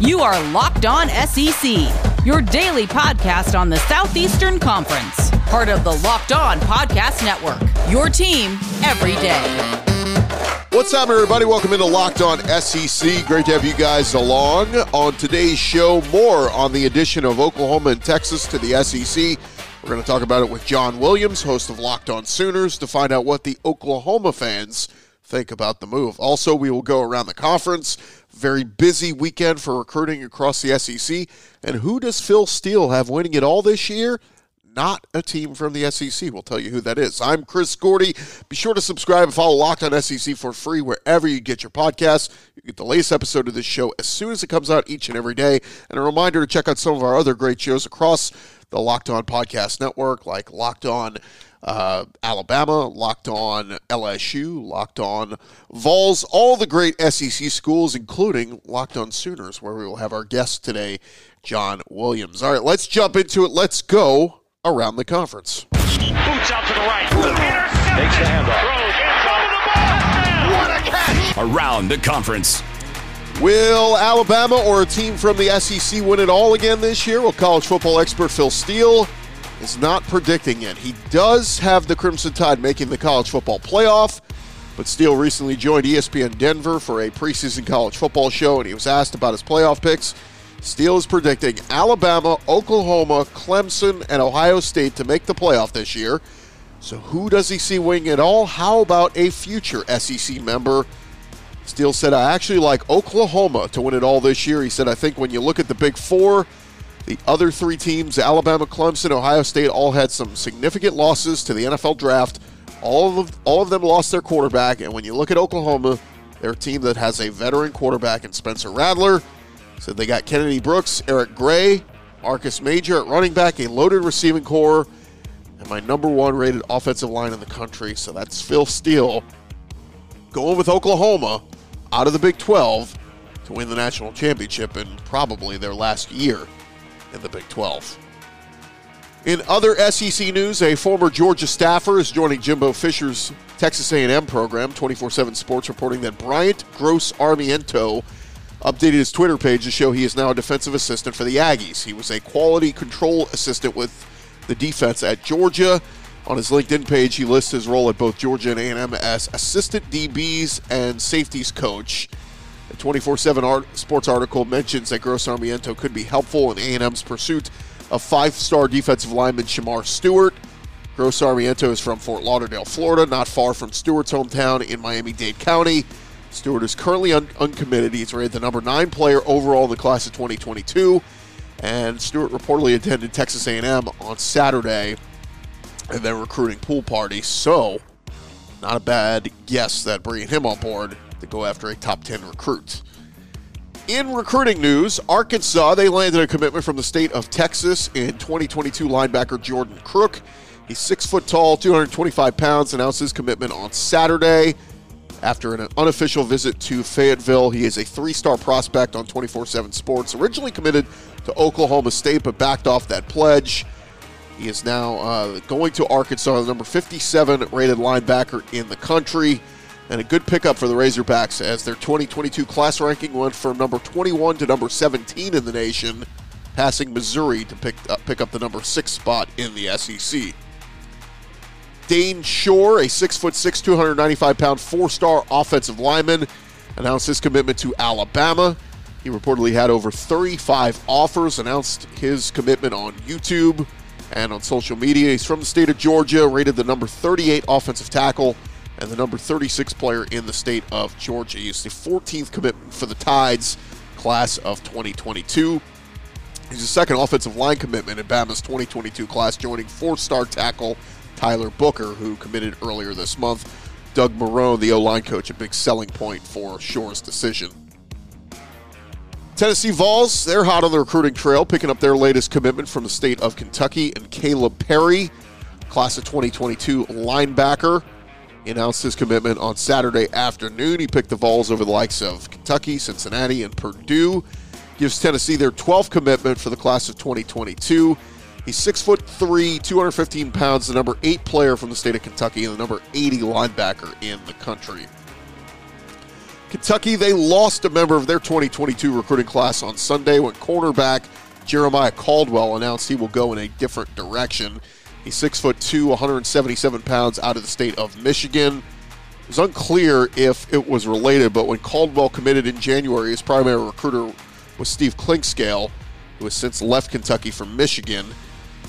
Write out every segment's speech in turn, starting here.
You are Locked On SEC, your daily podcast on the Southeastern Conference, part of the Locked On Podcast Network. Your team every day. What's up, everybody? Welcome into Locked On SEC. Great to have you guys along. On today's show, more on the addition of Oklahoma and Texas to the SEC. We're going to talk about it with John Williams, host of Locked On Sooners, to find out what the Oklahoma fans think about the move. Also, we will go around the conference. Very busy weekend for recruiting across the SEC. And who does Phil Steele have winning it all this year? Not a team from the SEC. We'll tell you who that is. I'm Chris Gordy. Be sure to subscribe and follow Locked on SEC for free wherever you get your podcasts. You get the latest episode of this show as soon as it comes out each and every day. And a reminder to check out some of our other great shows across the Locked On Podcast Network, like Locked On uh, Alabama, Locked On LSU, Locked On Vols, all the great SEC schools, including Locked On Sooners, where we will have our guest today, John Williams. All right, let's jump into it. Let's go around the conference. Boots out to the right. Intercepted. Takes the handoff. Throws in the ball. What a catch. Around the conference. Will Alabama or a team from the SEC win it all again this year? Well, college football expert Phil Steele is not predicting it. He does have the Crimson Tide making the college football playoff, but Steele recently joined ESPN Denver for a preseason college football show, and he was asked about his playoff picks. Steele is predicting Alabama, Oklahoma, Clemson, and Ohio State to make the playoff this year. So, who does he see winning it all? How about a future SEC member? Steele said, I actually like Oklahoma to win it all this year. He said, I think when you look at the big four, the other three teams, Alabama, Clemson, Ohio State, all had some significant losses to the NFL draft. All of, all of them lost their quarterback. And when you look at Oklahoma, they're a team that has a veteran quarterback in Spencer Rattler. So they got Kennedy Brooks, Eric Gray, Marcus Major at running back, a loaded receiving core, and my number one rated offensive line in the country. So that's Phil Steele going with Oklahoma out of the Big 12 to win the national championship in probably their last year in the Big 12. In other SEC news, a former Georgia staffer is joining Jimbo Fisher's Texas A&M program. 24/7 Sports reporting that Bryant Gross Armiento updated his Twitter page to show he is now a defensive assistant for the Aggies. He was a quality control assistant with the defense at Georgia. On his LinkedIn page, he lists his role at both Georgia and A&M as assistant DBs and safeties coach. A 24/7 art, sports article mentions that Gross Armiento could be helpful in A&M's pursuit of five-star defensive lineman Shemar Stewart. Gross Armiento is from Fort Lauderdale, Florida, not far from Stewart's hometown in Miami-Dade County. Stewart is currently un- uncommitted. He's rated the number nine player overall in the class of 2022, and Stewart reportedly attended Texas A&M on Saturday and their recruiting pool party. So, not a bad guess that bringing him on board to go after a top 10 recruit. In recruiting news, Arkansas, they landed a commitment from the state of Texas in 2022 linebacker Jordan Crook. He's six foot tall, 225 pounds, announced his commitment on Saturday. After an unofficial visit to Fayetteville, he is a three star prospect on 24 7 Sports. Originally committed to Oklahoma State, but backed off that pledge. He is now uh, going to Arkansas, the number 57 rated linebacker in the country. And a good pickup for the Razorbacks as their 2022 class ranking went from number 21 to number 17 in the nation, passing Missouri to pick up, pick up the number six spot in the SEC. Dane Shore, a 6'6, 295 pound four star offensive lineman, announced his commitment to Alabama. He reportedly had over 35 offers, announced his commitment on YouTube and on social media. He's from the state of Georgia, rated the number 38 offensive tackle and the number 36 player in the state of Georgia. He's the 14th commitment for the Tides class of 2022. He's the second offensive line commitment in Bama's 2022 class, joining four star tackle Tyler Booker, who committed earlier this month. Doug Marrone, the O line coach, a big selling point for Shore's decision. Tennessee Vols, they're hot on the recruiting trail, picking up their latest commitment from the state of Kentucky and Caleb Perry, class of 2022 linebacker. Announced his commitment on Saturday afternoon. He picked the Vols over the likes of Kentucky, Cincinnati, and Purdue. Gives Tennessee their 12th commitment for the class of 2022. He's six foot three, 215 pounds, the number eight player from the state of Kentucky, and the number 80 linebacker in the country. Kentucky, they lost a member of their 2022 recruiting class on Sunday when cornerback Jeremiah Caldwell announced he will go in a different direction. He's six foot two, 177 pounds, out of the state of Michigan. It was unclear if it was related, but when Caldwell committed in January, his primary recruiter was Steve Clinkscale, who has since left Kentucky for Michigan.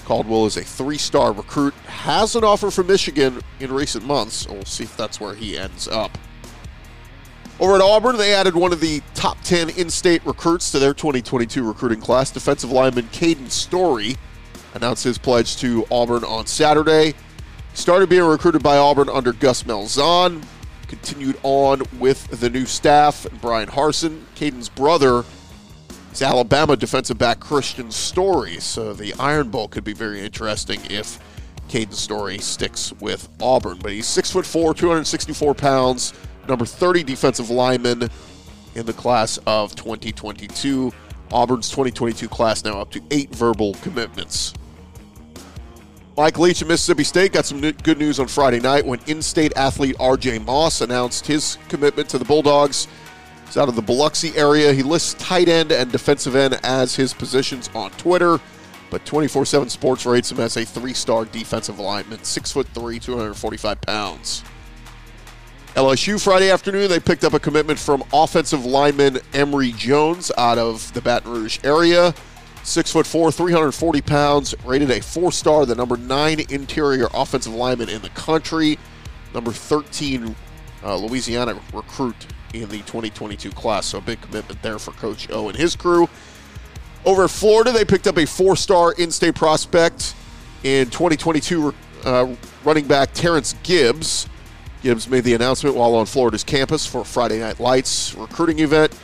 Caldwell is a three-star recruit, has an offer from Michigan in recent months. We'll see if that's where he ends up. Over at Auburn, they added one of the top 10 in state recruits to their 2022 recruiting class. Defensive lineman Caden Story announced his pledge to Auburn on Saturday. Started being recruited by Auburn under Gus Malzahn, continued on with the new staff, Bryan Harsin. Caden's brother is Alabama defensive back Kristian Story, so the Iron Bowl could be very interesting if Caden Story sticks with Auburn. But he's 6'4, 264 pounds number 30 defensive lineman in the class of 2022. Auburn's 2022 class now up to eight verbal commitments. Mike Leach of Mississippi State got some good news on Friday night when in state athlete RJ Moss announced his commitment to the Bulldogs. He's out of the Biloxi area. He lists tight end and defensive end as his positions on Twitter, but 24 7 Sports rates him as a three star defensive lineman, 6'3, 245 pounds. LSU Friday afternoon, they picked up a commitment from offensive lineman Emery Jones out of the Baton Rouge area. Six foot four, 340 pounds, rated a four star, the number nine interior offensive lineman in the country, number 13 uh, Louisiana recruit in the 2022 class. So a big commitment there for Coach O and his crew. Over at Florida, they picked up a four star in state prospect in 2022 uh, running back Terrence Gibbs. Gibbs made the announcement while on Florida's campus for Friday Night Lights recruiting event.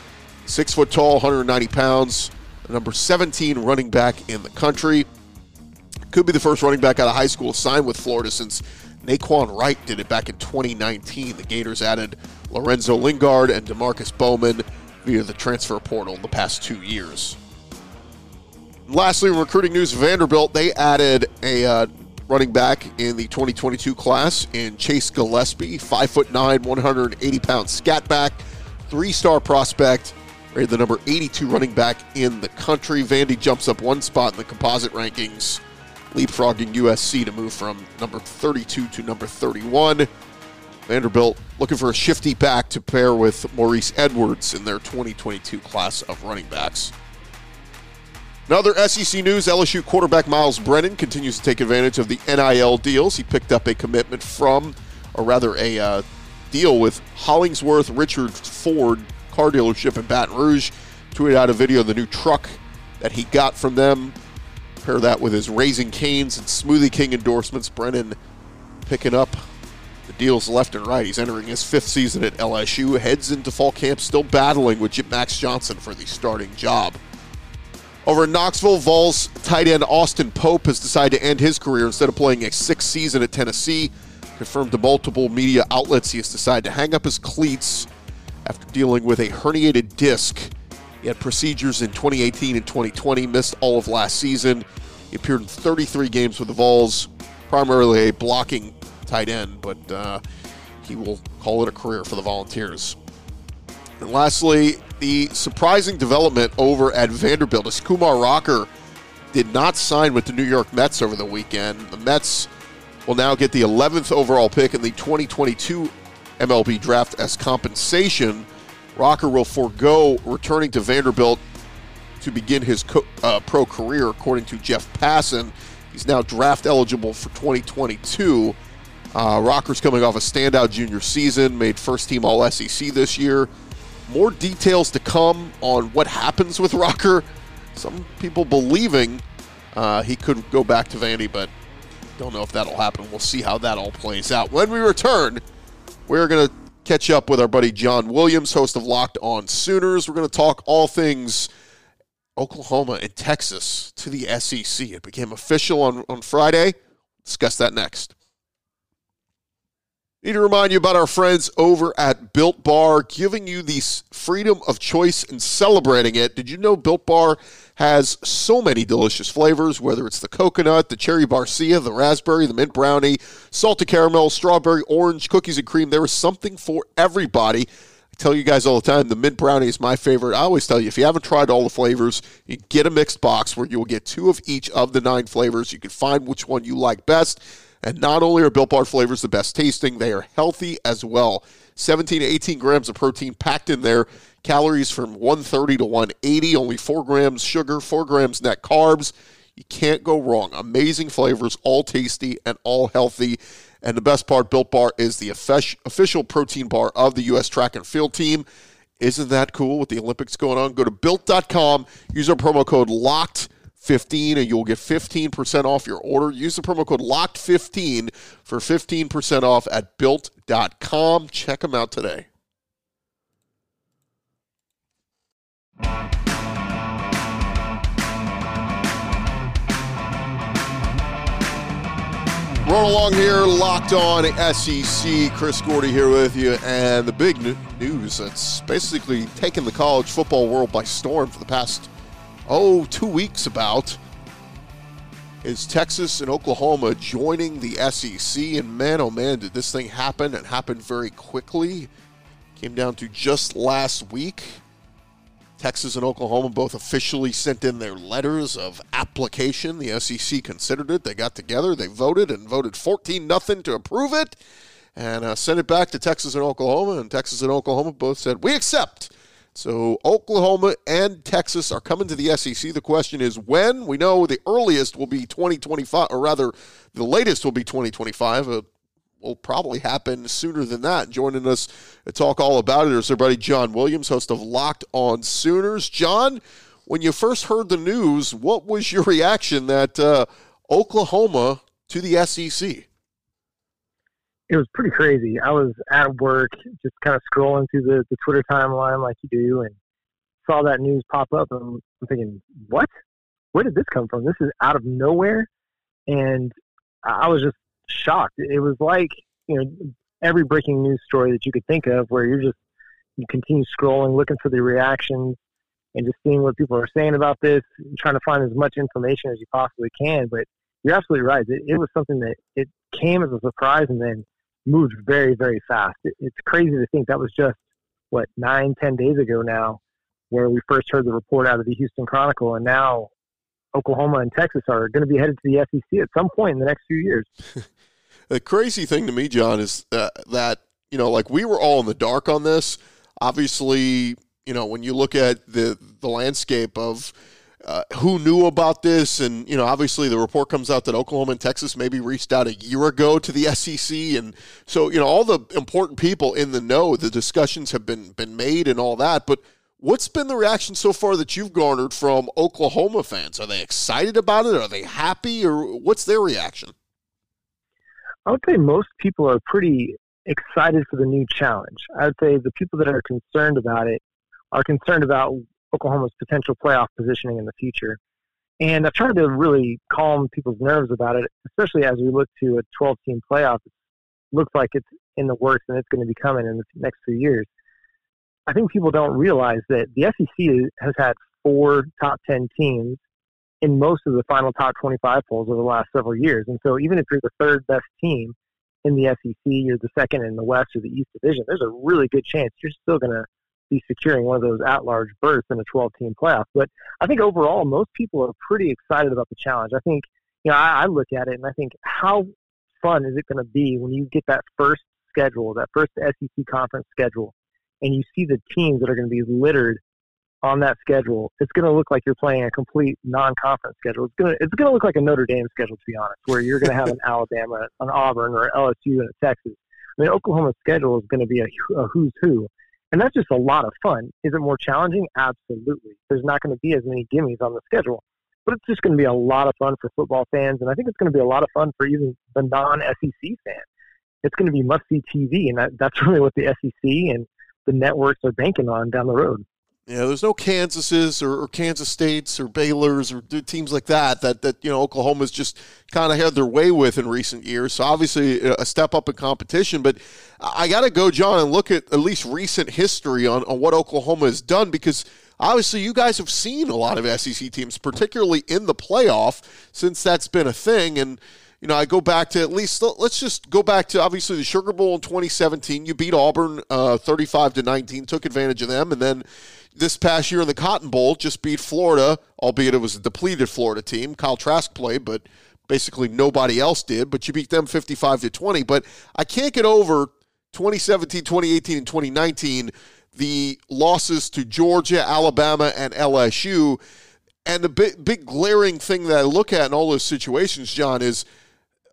Six foot tall, 190 pounds, number 17 running back in the country. Could be the first running back out of high school signed with Florida since Nay'Quan Wright did it back in 2019. The Gators added Lorenzo Lingard and Demarkcus Bowman via the transfer portal in the past two years. Lastly, recruiting news, Vanderbilt, they added a uh, running back in the 2022 class in Chase Gillespie, five foot nine, 180 pound scat back, three star prospect, the number 82 running back in the country. Vandy jumps up one spot in the composite rankings, leapfrogging USC to move from number 32 to number 31. Vanderbilt looking for a shifty back to pair with Maurice Edwards in their 2022 class of running backs. Another SEC news LSU quarterback Myles Brennan continues to take advantage of the NIL deals. He picked up a commitment from, or rather, a uh, deal with Hollingsworth Richard Ford car dealership in Baton Rouge. Tweeted out a video of the new truck that he got from them. Pair that with his Raising Canes and Smoothie King endorsements. Brennan picking up the deals left and right. He's entering his fifth season at LSU. Heads into fall camp, still battling with Jip Max Johnson for the starting job. Over in Knoxville, Vols tight end Austin Pope has decided to end his career instead of playing a sixth season at Tennessee. Confirmed to multiple media outlets, he has decided to hang up his cleats after dealing with a herniated disc. He had procedures in 2018 and 2020, missed all of last season. He appeared in 33 games with the Vols, primarily a blocking tight end, but uh, he will call it a career for the Volunteers. And lastly, the surprising development over at Vanderbilt is Kumar Rocker did not sign with the New York Mets over the weekend. The Mets will now get the 11th overall pick in the 2022 MLB draft as compensation. Rocker will forego returning to Vanderbilt to begin his co- uh, pro career, according to Jeff Passan. He's now draft eligible for 2022. Uh, Rocker's coming off a standout junior season, made first team All SEC this year. More details to come on what happens with Rocker. Some people believing uh, he could go back to Vandy, but don't know if that'll happen. We'll see how that all plays out. When we return, we're going to catch up with our buddy John Williams, host of Locked On Sooners. We're going to talk all things Oklahoma and Texas to the SEC. It became official on, on Friday. Discuss that next. Need to remind you about our friends over at Built Bar, giving you the freedom of choice and celebrating it. Did you know Built Bar has so many delicious flavors, whether it's the coconut, the cherry barcia, the raspberry, the mint brownie, salted caramel, strawberry, orange, cookies and cream? There is something for everybody. I tell you guys all the time the mint brownie is my favorite. I always tell you if you haven't tried all the flavors, you get a mixed box where you will get two of each of the nine flavors. You can find which one you like best. And not only are Built Bar flavors the best tasting, they are healthy as well. 17 to 18 grams of protein packed in there. Calories from 130 to 180, only 4 grams sugar, 4 grams net carbs. You can't go wrong. Amazing flavors, all tasty and all healthy. And the best part, Built Bar is the official protein bar of the U.S. track and field team. Isn't that cool with the Olympics going on? Go to built.com, use our promo code LOCKED15, and you'll get 15% off your order. Use the promo code LOCKED15 for 15% off at built.com. Check them out today. Roll along here, locked on SEC. Chris Gordy here with you. And the big news that's basically taken the college football world by storm for the past, oh, two weeks about is Texas and Oklahoma joining the SEC. And man, oh man, did this thing happen and happen very quickly. Came down to just last week. Texas and Oklahoma both officially sent in their letters of application. The SEC considered it. They got together, they voted, and voted 14 nothing to approve it, and uh, sent it back to Texas and Oklahoma. And Texas and Oklahoma both said, We accept. So Oklahoma and Texas are coming to the SEC. The question is when. We know the earliest will be 2025, or rather, the latest will be 2025. Uh, will probably happen sooner than that. Joining us to talk all about it is our buddy John Williams, host of Locked On Sooners. John, when you first heard the news, what was your reaction that uh, Oklahoma to the SEC? It was pretty crazy. I was at work, just kind of scrolling through the, the Twitter timeline like you do, and saw that news pop up. And I'm thinking, what? Where did this come from? This is out of nowhere. And I was just shocked. It was like you know every breaking news story that you could think of, where you're just you continue scrolling, looking for the reactions, and just seeing what people are saying about this, trying to find as much information as you possibly can. But you're absolutely right. It, it was something that it came as a surprise and then moved very, very fast. It, it's crazy to think that was just what nine, ten days ago now, where we first heard the report out of the Houston Chronicle, and now Oklahoma and Texas are going to be headed to the SEC at some point in the next few years. the crazy thing to me, John, is uh, that you know, like we were all in the dark on this. Obviously, you know, when you look at the the landscape of uh, who knew about this, and you know, obviously the report comes out that Oklahoma and Texas maybe reached out a year ago to the SEC, and so you know, all the important people in the know, the discussions have been been made and all that, but What's been the reaction so far that you've garnered from Oklahoma fans? Are they excited about it? Are they happy? Or what's their reaction? I would say most people are pretty excited for the new challenge. I would say the people that are concerned about it are concerned about Oklahoma's potential playoff positioning in the future. And I've tried to really calm people's nerves about it, especially as we look to a 12 team playoff. It looks like it's in the works and it's going to be coming in the next few years. I think people don't realize that the SEC has had four top 10 teams in most of the final top 25 polls over the last several years. And so even if you're the third best team in the SEC, you're the second in the West or the East Division, there's a really good chance you're still going to be securing one of those at large berths in a 12 team playoff. But I think overall, most people are pretty excited about the challenge. I think, you know, I, I look at it and I think, how fun is it going to be when you get that first schedule, that first SEC conference schedule, and you see the teams that are going to be littered on that schedule, it's going to look like you're playing a complete non-conference schedule. It's going to it's going to look like a Notre Dame schedule, to be honest, where you're going to have an Alabama, an Auburn, or LSU, and a Texas. I mean, Oklahoma's schedule is going to be a, a who's who, and that's just a lot of fun. Is it more challenging? Absolutely. There's not going to be as many gimmies on the schedule, but it's just going to be a lot of fun for football fans, and I think it's going to be a lot of fun for even the non-SEC fan. It's going to be must-see TV, and that, that's really what the SEC and the networks are banking on down the road. Yeah, there's no Kansases or, or, Kansas States or Baylor's or teams like that that that you know Oklahoma's just kind of had their way with in recent years. So obviously a step up in competition. But I got to go, John, and look at at least recent history on, on what Oklahoma has done because obviously you guys have seen a lot of SEC teams, particularly in the playoff, since that's been a thing. And you know, I go back to at least let's just go back to obviously the Sugar Bowl in 2017. You beat Auburn uh, 35 to 19, took advantage of them, and then this past year in the Cotton Bowl just beat Florida, albeit it was a depleted Florida team. Kyle Trask played, but basically nobody else did. But you beat them 55 to 20. But I can't get over 2017, 2018, and 2019 the losses to Georgia, Alabama, and LSU. And the big, big glaring thing that I look at in all those situations, John, is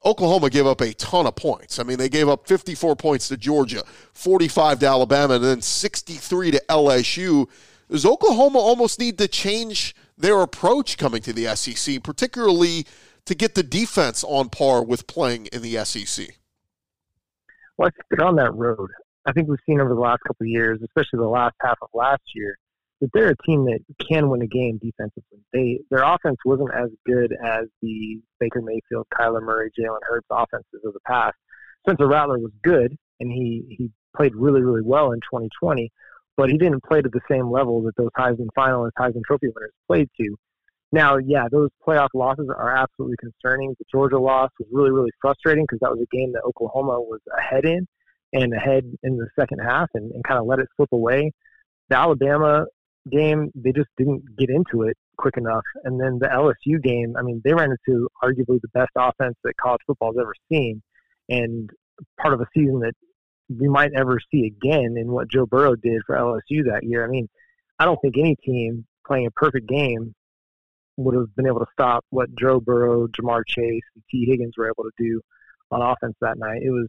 Oklahoma gave up a ton of points. I mean, they gave up 54 points to Georgia, 45 to Alabama, and then 63 to LSU. Does Oklahoma almost need to change their approach coming to the SEC, particularly to get the defense on par with playing in the SEC? Well, I think they're on that road. I think we've seen over the last couple of years, especially the last half of last year, that they're a team that can win a game defensively. They their offense wasn't as good as the Baker Mayfield, Kyler Murray, Jalen Hurts offenses of the past. Spencer Rattler was good, and he he played really really well in 2020, but he didn't play to the same level that those Heisman finalists, Heisman Trophy winners played to. Now, yeah, those playoff losses are absolutely concerning. The Georgia loss was really, really frustrating because that was a game that Oklahoma was ahead in and ahead in the second half and, and kind of let it slip away. The Alabama game, they just didn't get into it quick enough. And then the LSU game, I mean, they ran into arguably the best offense that college football has ever seen, and part of a season that we might ever see again in what Joe Burrow did for LSU that year. I mean, I don't think any team playing a perfect game would have been able to stop what Joe Burrow, Ja'Marr Chase, and Tee Higgins were able to do on offense that night. It was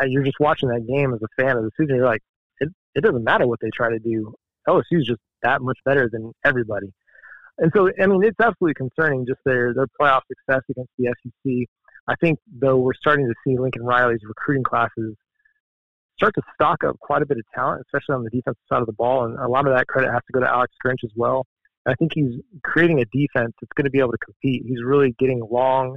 uh, you're just watching that game as a fan of the season. You're like, it, it doesn't matter what they try to do. LSU is just that much better than everybody. And so, I mean, it's absolutely concerning just their their playoff success against the SEC. I think, though, we're starting to see Lincoln Riley's recruiting classes start to stock up quite a bit of talent, especially on the defensive side of the ball. And a lot of that credit has to go to Alex Grinch as well. I think he's creating a defense that's going to be able to compete. He's really getting long,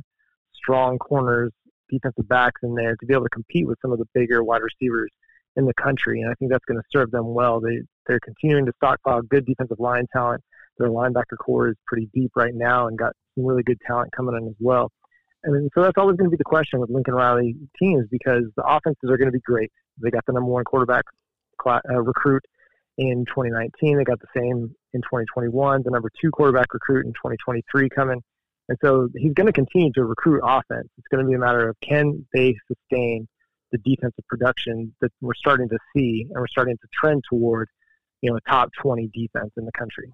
strong corners, defensive backs in there to be able to compete with some of the bigger wide receivers in the country. And I think that's going to serve them well. They they're continuing to stockpile good defensive line talent. Their linebacker core is pretty deep right now and got some really good talent coming in as well. And so that's always going to be the question with Lincoln Riley teams because the offenses are going to be great. They got the number one quarterback uh, recruit in 2019. They got the same in 2021. The number two quarterback recruit in 2023 coming. And so he's going to continue to recruit offense. It's going to be a matter of can they sustain the defensive production that we're starting to see and we're starting to trend toward, you know, a top 20 defense in the country.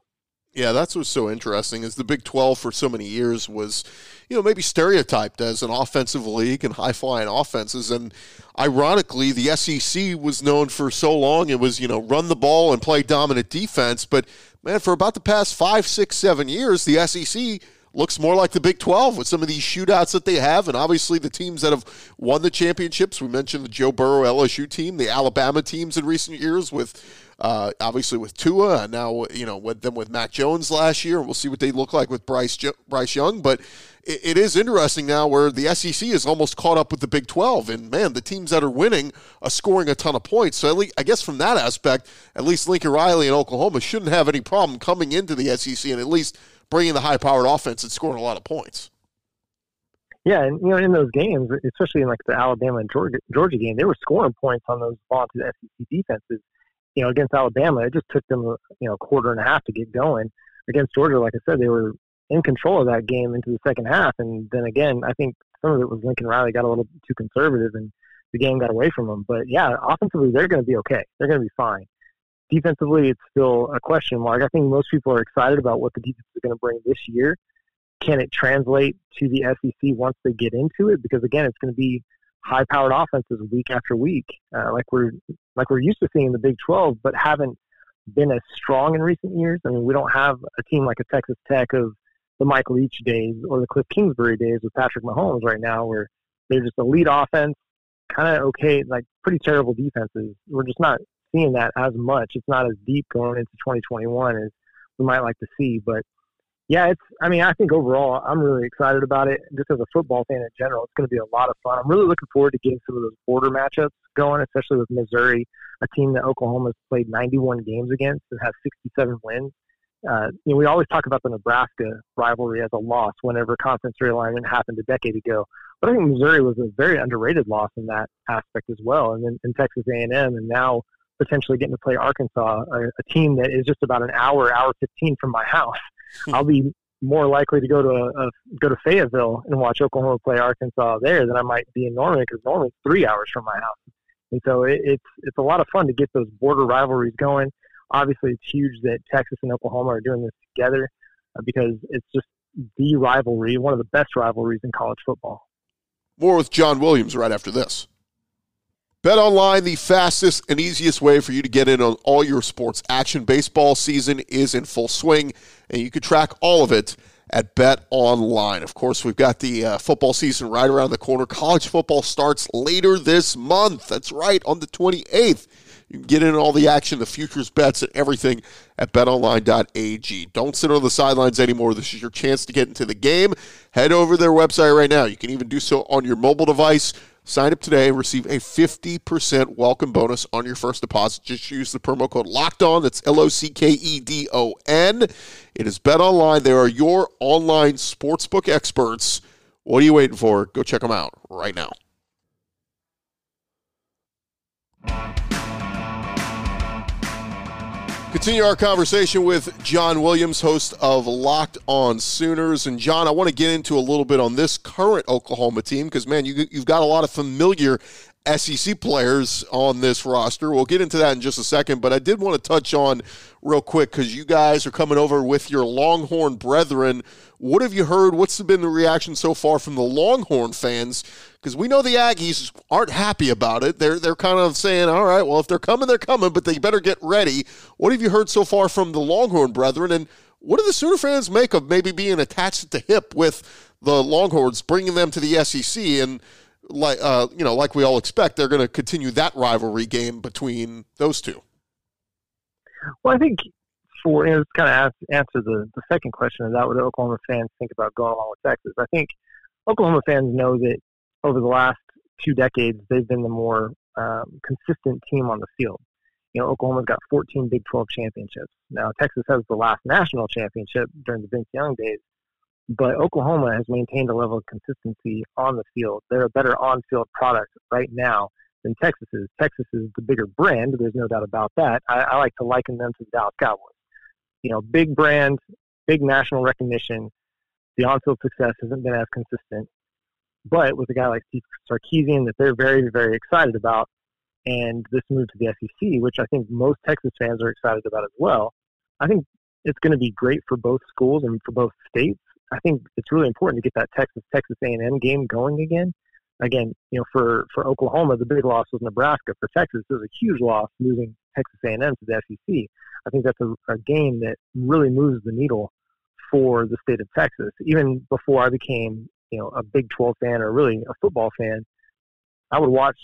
Yeah, that's what's so interesting is the Big 12 for so many years was, you know, maybe stereotyped as an offensive league and high flying offenses. And ironically, the SEC was known for so long it was, you know, run the ball and play dominant defense. But man, for about the past five, six, seven years, the SEC looks more like the Big 12 with some of these shootouts that they have. And obviously, the teams that have won the championships. We mentioned the Joe Burrow LSU team, the Alabama teams in recent years with. Uh, obviously with Tua, and now you know with them with Mac Jones last year, and we'll see what they look like with Bryce Bryce Young. But it, it is interesting now where the SEC is almost caught up with the Big 12, and man, the teams that are winning are scoring a ton of points. So least, I guess from that aspect, at least Lincoln Riley and Oklahoma shouldn't have any problem coming into the SEC and at least bringing the high-powered offense and scoring a lot of points. Yeah, and you know, in those games, especially in like the Alabama and Georgia, Georgia game, they were scoring points on those vaunted SEC defenses. You know, against Alabama, it just took them you know a quarter and a half to get going. Against Georgia, like I said, they were in control of that game into the second half, and then again, I think some of it was Lincoln Riley got a little too conservative, and the game got away from them. But yeah, offensively, they're going to be okay. They're going to be fine defensively, it's still a question mark. I think most people are excited about what the defense is going to bring this year. Can it translate to the SEC once they get into it? Because again, it's going to be high-powered offenses week after week, uh, like we're like we're used to seeing in the Big 12, but haven't been as strong in recent years. I mean, we don't have a team like a Texas Tech of the Mike Leach days or the Cliff Kingsbury days with Patrick Mahomes right now, where they're just elite offense, kind of okay, like pretty terrible defenses. We're just not seeing that as much. It's not as deep going into 2021 as we might like to see. But yeah, it's. I mean, I think overall, I'm really excited about it. Just as a football fan in general, it's going to be a lot of fun. I'm really looking forward to getting some of those border matchups going, especially with Missouri, a team that Oklahoma has played 91 games against and has 67 wins. uh, you know, we always talk about the Nebraska rivalry as a loss whenever conference realignment happened a decade ago. But I think Missouri was a very underrated loss in that aspect as well. And then in Texas A&M, and now potentially getting to play Arkansas, a, a team that is just about an hour, hour 15 from my house. I'll be more likely to go to a, a, go to Fayetteville and watch Oklahoma play Arkansas there than I might be in Norman because Norman's three hours from my house. And so it, it's it's a lot of fun to get those border rivalries going. Obviously, it's huge that Texas and Oklahoma are doing this together uh, because it's just the rivalry, one of the best rivalries in college football. More with John Williams right after this. Bet online, the fastest and easiest way for you to get in on all your sports action. Baseball season is in full swing, and you can track all of it at Bet Online. Of course, we've got the uh, football season right around the corner. College football starts later this month. That's right, on the 28th. You can get in all the action, the futures bets, and everything at betonline.ag. Don't sit on the sidelines anymore. This is your chance to get into the game. Head over to their website right now. You can even do so on your mobile device. Sign up today and receive a 50% welcome bonus on your first deposit. Just use the promo code LOCKED ON. That's L O C K E D O N. It is Bet Online. They are your online sportsbook experts. What are you waiting for? Go check them out right now. Continue our conversation with John Williams, host of Locked On Sooners. And John, I want to get into a little bit on this current Oklahoma team because, man, you, you've got a lot of familiar SEC players on this roster. We'll get into that in just a second, but I did want to touch on real quick because you guys are coming over with your Longhorn brethren. What have you heard? What's been the reaction so far from the Longhorn fans? Because we know the Aggies aren't happy about it. They're they're kind of saying, "All right, well, if they're coming, they're coming, but they better get ready." What have you heard so far from the Longhorn brethren, and what do the Sooner fans make of maybe being attached at the hip with the Longhorns, bringing them to the SEC and like uh, you know, like we all expect, they're going to continue that rivalry game between those two. Well, I think for you know, kind of answer the the second question is that what Oklahoma fans think about going along with Texas. I think Oklahoma fans know that over the last two decades they've been the more um, consistent team on the field. You know, Oklahoma's got 14 Big 12 championships. Now Texas has the last national championship during the Vince Young days, but Oklahoma has maintained a level of consistency on the field. They're a better on-field product right now than Texas is. Texas is the bigger brand. There's no doubt about that. I, I like to liken them to the Dallas Cowboys. You know, big brand, big national recognition. The on-field success hasn't been as consistent, but with a guy like Steve Sarkisian that they're very, very excited about, and this move to the SEC, which I think most Texas fans are excited about as well. I think it's going to be great for both schools and for both states I think it's really important to get that Texas Texas A&M game going again. Again, you know, for for Oklahoma, the big loss was Nebraska. For Texas, it was a huge loss losing Texas A&M to the SEC. I think that's a, a game that really moves the needle for the state of Texas. Even before I became, you know, a Big 12 fan or really a football fan, I would watch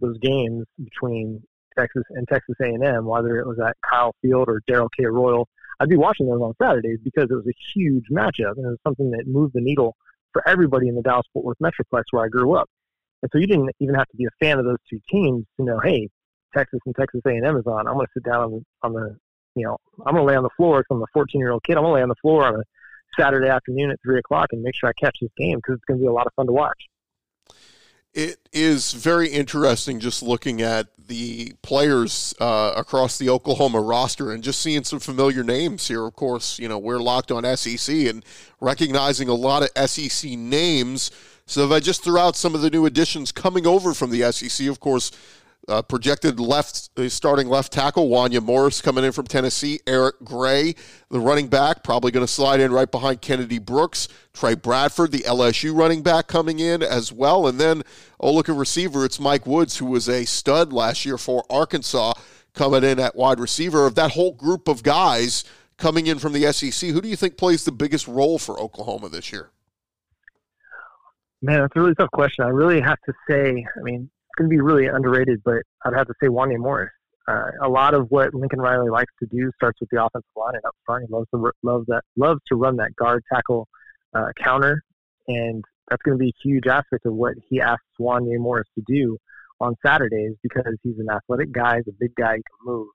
those games between Texas and Texas A&M, whether it was at Kyle Field or Darrell K. Royal I'd be watching those on Saturdays because it was a huge matchup and it was something that moved the needle for everybody in the Dallas Fort Worth Metroplex where I grew up. And so you didn't even have to be a fan of those two teams to know, hey, Texas and Texas A&M is on. I'm going to sit down on the, on the, you know, I'm going to lay on the floor because I'm a 14 year old kid. I'm going to lay on the floor on a Saturday afternoon at three o'clock and make sure I catch this game because it's going to be a lot of fun to watch it is very interesting just looking at the players uh, across the Oklahoma roster and just seeing some familiar names here. Of course, you know, we're locked on SEC and recognizing a lot of SEC names. So if I just threw out some of the new additions coming over from the SEC, of course, uh, projected left uh, starting left tackle Wanya Morris coming in from Tennessee. Eric Gray, the running back, probably going to slide in right behind Kennedy Brooks. Tre Bradford, the LSU running back, coming in as well. And then, oh look at receiver, it's Mike Woods, who was a stud last year for Arkansas, coming in at wide receiver. Of that whole group of guys coming in from the SEC, who do you think plays the biggest role for Oklahoma this year? Man, that's a really tough question. I really have to say, I mean, going to be really underrated, but I'd have to say Wanya Morris. Uh, a lot of what Lincoln Riley likes to do starts with the offensive line and up front. He loves to loves that loves to run that guard tackle uh, counter, and that's going to be a huge aspect of what he asks Wanya Morris to do on Saturdays because he's an athletic guy, he's a big guy, he can move,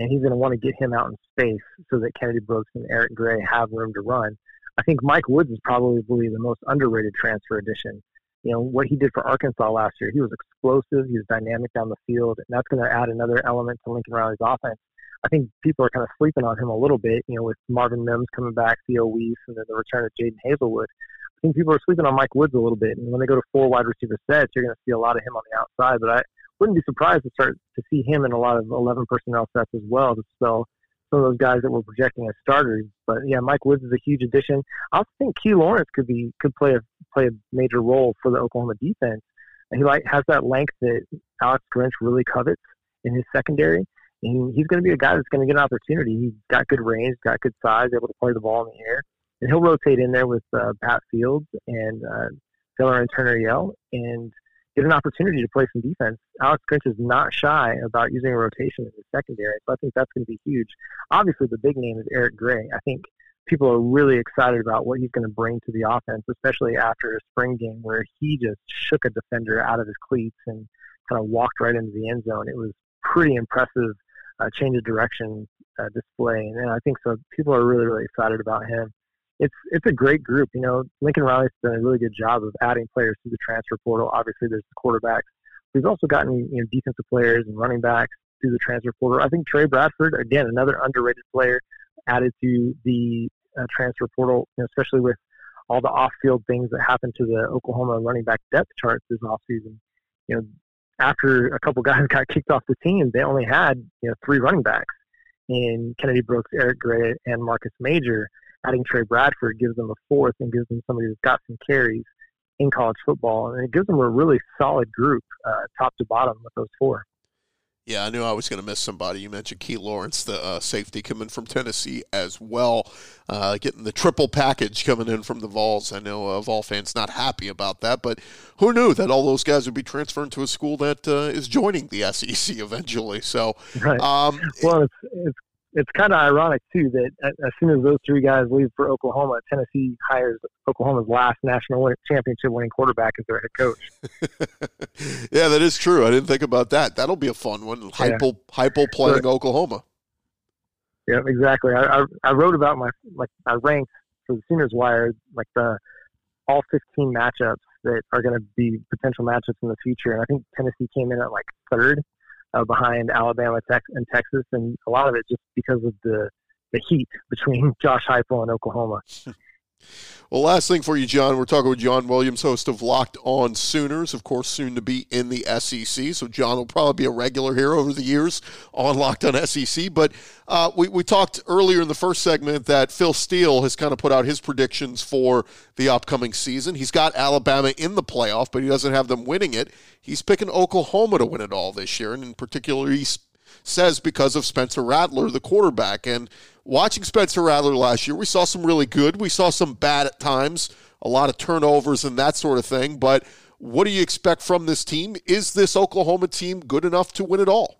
and he's going to want to get him out in space so that Kennedy Brooks and Eric Gray have room to run. I think Mike Woods is probably the most underrated transfer addition. You know, what he did for Arkansas last year, he was explosive, he was dynamic down the field, and that's going to add another element to Lincoln Riley's offense. I think people are kind of sleeping on him a little bit, you know, with Marvin Mims coming back, Theo Wease, and then the return of Jadon Haselwood. I think people are sleeping on Mike Woods a little bit. And when they go to four wide receiver sets, you're going to see a lot of him on the outside. But I wouldn't be surprised to start to see him in a lot of 11 personnel sets as well spell some of those guys that we're projecting as starters. But yeah, Mike Woods is a huge addition. I also think Key Lawrence could be could play a play a major role for the Oklahoma defense. And he like has that length that Alex Grinch really covets in his secondary. And he's going to be a guy that's going to get an opportunity. He's got good range, got good size, able to play the ball in the air, and he'll rotate in there with uh, Pat Fields and uh, Taylor and Turner Yell, and get an opportunity to play some defense. Alex Grinch is not shy about using a rotation in the secondary, so I think that's going to be huge. Obviously, the big name is Eric Gray. I think people are really excited about what he's going to bring to the offense, especially after a spring game where he just shook a defender out of his cleats and kind of walked right into the end zone. It was pretty impressive uh, change of direction uh, display, and I think so. People are really really excited about him. It's it's a great group. You know, Lincoln Riley's done a really good job of adding players to the transfer portal. Obviously, there's the quarterbacks. We've also gotten you know defensive players and running backs through the transfer portal. I think Tre Bradford, again, another underrated player added to the uh, transfer portal, you know, especially with all the off-field things that happened to the Oklahoma running back depth charts this offseason. You know, after a couple guys got kicked off the team, they only had you know three running backs in Kennedy Brooks, Eric Gray, and Marcus Major. Adding Tre Bradford gives them a fourth and gives them somebody who's got some carries in college football, and it gives them a really solid group, uh, top to bottom, with those four. Yeah, I knew I was going to miss somebody. You mentioned Key Lawrence, the uh, safety coming from Tennessee as well, uh, getting the triple package coming in from the Vols. I know uh, Vol fans not happy about that, but who knew that all those guys would be transferring to a school that uh, is joining the SEC eventually? So, right. Um, well, it's, it's it's kind of ironic too that as soon as those three guys leave for Oklahoma, Tennessee hires Oklahoma's last national championship winning quarterback as their head coach. yeah, that is true. I didn't think about that. That'll be a fun one. Heupel, yeah. Playing Oklahoma. Yeah, exactly. I, I, I wrote about my like I ranked for the Sooners Wire like the all 15 matchups that are going to be potential matchups in the future, and I think Tennessee came in at like third uh, behind Alabama Tex- and Texas, and a lot of it just because of the the heat between Josh Heupel and Oklahoma. Well, last thing for you, John. We're talking with John Williams, host of Locked On Sooners, of course, soon to be in the SEC. So, John will probably be a regular here over the years on Locked On SEC. But uh, we, we talked earlier in the first segment that Phil Steele has kind of put out his predictions for the upcoming season. He's got Alabama in the playoff, but he doesn't have them winning it. He's picking Oklahoma to win it all this year. And in particular, he's says because of Spencer Rattler, the quarterback. And watching Spencer Rattler last year, we saw some really good. We saw some bad at times, a lot of turnovers and that sort of thing. But what do you expect from this team? Is this Oklahoma team good enough to win it all?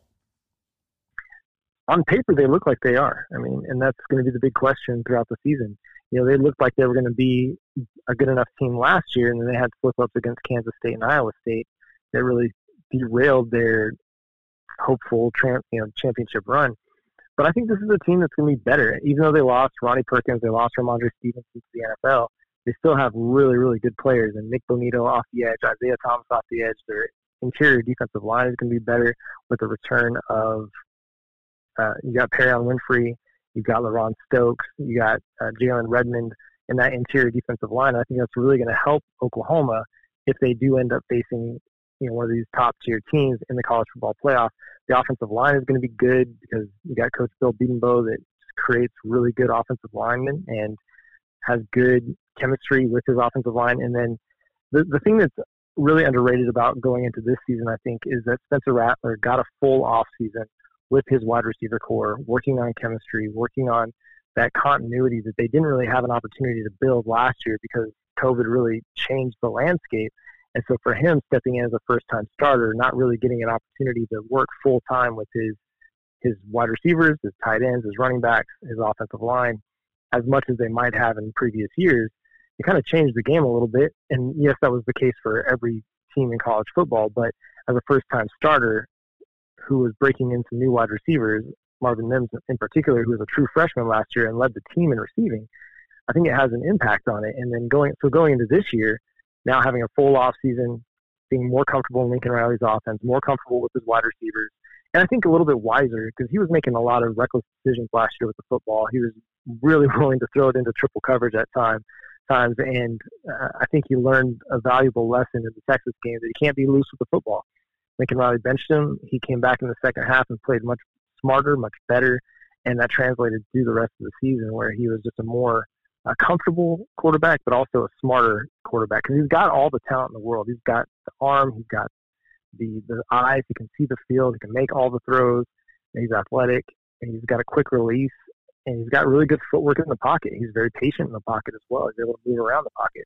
On paper, they look like they are. I mean, and that's going to be the big question throughout the season. You know, they looked like they were going to be a good enough team last year, and then they had slip ups against Kansas State and Iowa State that really derailed their hopeful you know, championship run. But I think this is a team that's going to be better. Even though they lost Ronnie Perkins, they lost Rhamondre Stevenson to the NFL, they still have really, really good players. And Nik Bonitto off the edge, Isaiah Thomas off the edge. Their interior defensive line is going to be better with the return of uh, you got Perrion Winfrey, you got LaRon Stokes, you got uh, Jalen Redmond in that interior defensive line. I think that's really going to help Oklahoma if they do end up facing you know one of these top tier teams in the college football playoff. The offensive line is going to be good because you got Coach Bill Bedenbaugh that creates really good offensive linemen and has good chemistry with his offensive line. And then the the thing that's really underrated about going into this season, I think, is that Spencer Rattler got a full off season with his wide receiver core, working on chemistry, working on that continuity that they didn't really have an opportunity to build last year because COVID really changed the landscape. And so for him, stepping in as a first time starter, not really getting an opportunity to work full time with his his wide receivers, his tight ends, his running backs, his offensive line, as much as they might have in previous years, it kind of changed the game a little bit. And yes, that was the case for every team in college football. But as a first time starter who was breaking into new wide receivers, Marvin Mims in particular, who was a true freshman last year and led the team in receiving, I think it has an impact on it. And then going so going into this year, now having a full off season, being more comfortable in Lincoln Riley's offense, more comfortable with his wide receivers, and I think a little bit wiser because he was making a lot of reckless decisions last year with the football. He was really willing to throw it into triple coverage at time, times, and uh, I think he learned a valuable lesson in the Texas game that he can't be loose with the football. Lincoln Riley benched him. He came back in the second half and played much smarter, much better, and that translated through the rest of the season where he was just a more uh, comfortable quarterback, but also a smarter quarterback because he's got all the talent in the world. He's got the arm, he's got the the eyes, he can see the field, he can make all the throws, and he's athletic, and he's got a quick release, and he's got really good footwork in the pocket. He's very patient in the pocket as well. He's able to move around the pocket.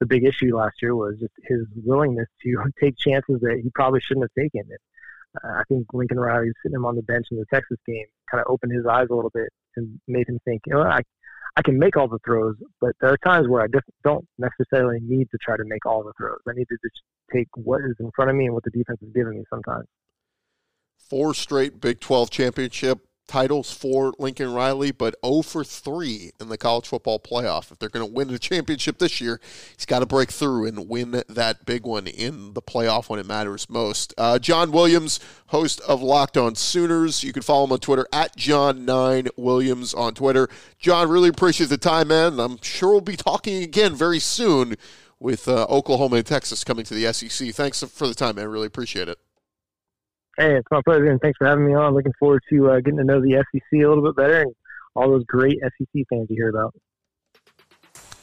The big issue last year was just his willingness to take chances that he probably shouldn't have taken. And, uh, I think Lincoln Riley sitting him on the bench in the Texas game kind of opened his eyes a little bit and made him think, you know, I I can make all the throws, but there are times where I just don't necessarily need to try to make all the throws. I need to just take what is in front of me and what the defense is giving me sometimes. Four straight Big 12 championship titles for Lincoln Riley, but 0 for 3 in the college football playoff. If they're going to win the championship this year, he's got to break through and win that big one in the playoff when it matters most. Uh, John Williams, host of Locked On Sooners. You can follow him on Twitter at John9Williams on Twitter. John, really appreciate the time, man. I'm sure we'll be talking again very soon with uh, Oklahoma and Texas coming to the SEC. Thanks for the time, man. Really appreciate it. Hey, it's my pleasure, and thanks for having me on. Looking forward to uh, getting to know the SEC a little bit better and all those great SEC fans you hear about.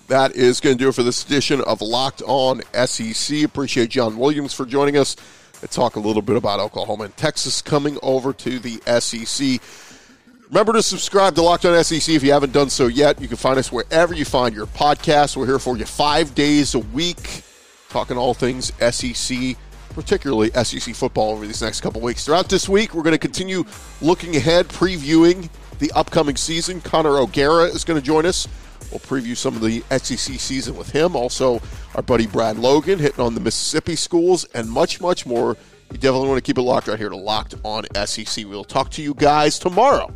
That is going to do it for this edition of Locked On SEC. Appreciate John Williams for joining us to talk a little bit about Oklahoma and Texas coming over to the SEC. Remember to subscribe to Locked On SEC if you haven't done so yet. You can find us wherever you find your podcasts. We're here for you five days a week, talking all things SEC particularly SEC football over these next couple weeks. Throughout this week, we're going to continue looking ahead, previewing the upcoming season. Connor O'Gara is going to join us. We'll preview some of the SEC season with him. Also, our buddy Brad Logan hitting on the Mississippi schools and much, much more. You definitely want to keep it locked right here to Locked on SEC. We'll talk to you guys tomorrow.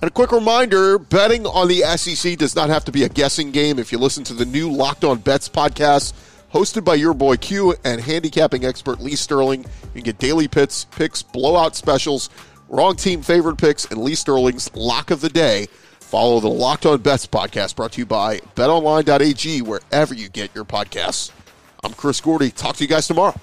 And a quick reminder betting on the SEC does not have to be a guessing game. If you listen to the new Locked on Bets podcast, hosted by your boy Q and handicapping expert Lee Sterling. You can get daily pits, picks, blowout specials, wrong team favorite picks, and Lee Sterling's lock of the day. Follow the Locked On Bets podcast brought to you by betonline.ag wherever you get your podcasts. I'm Chris Gordy. Talk to you guys tomorrow.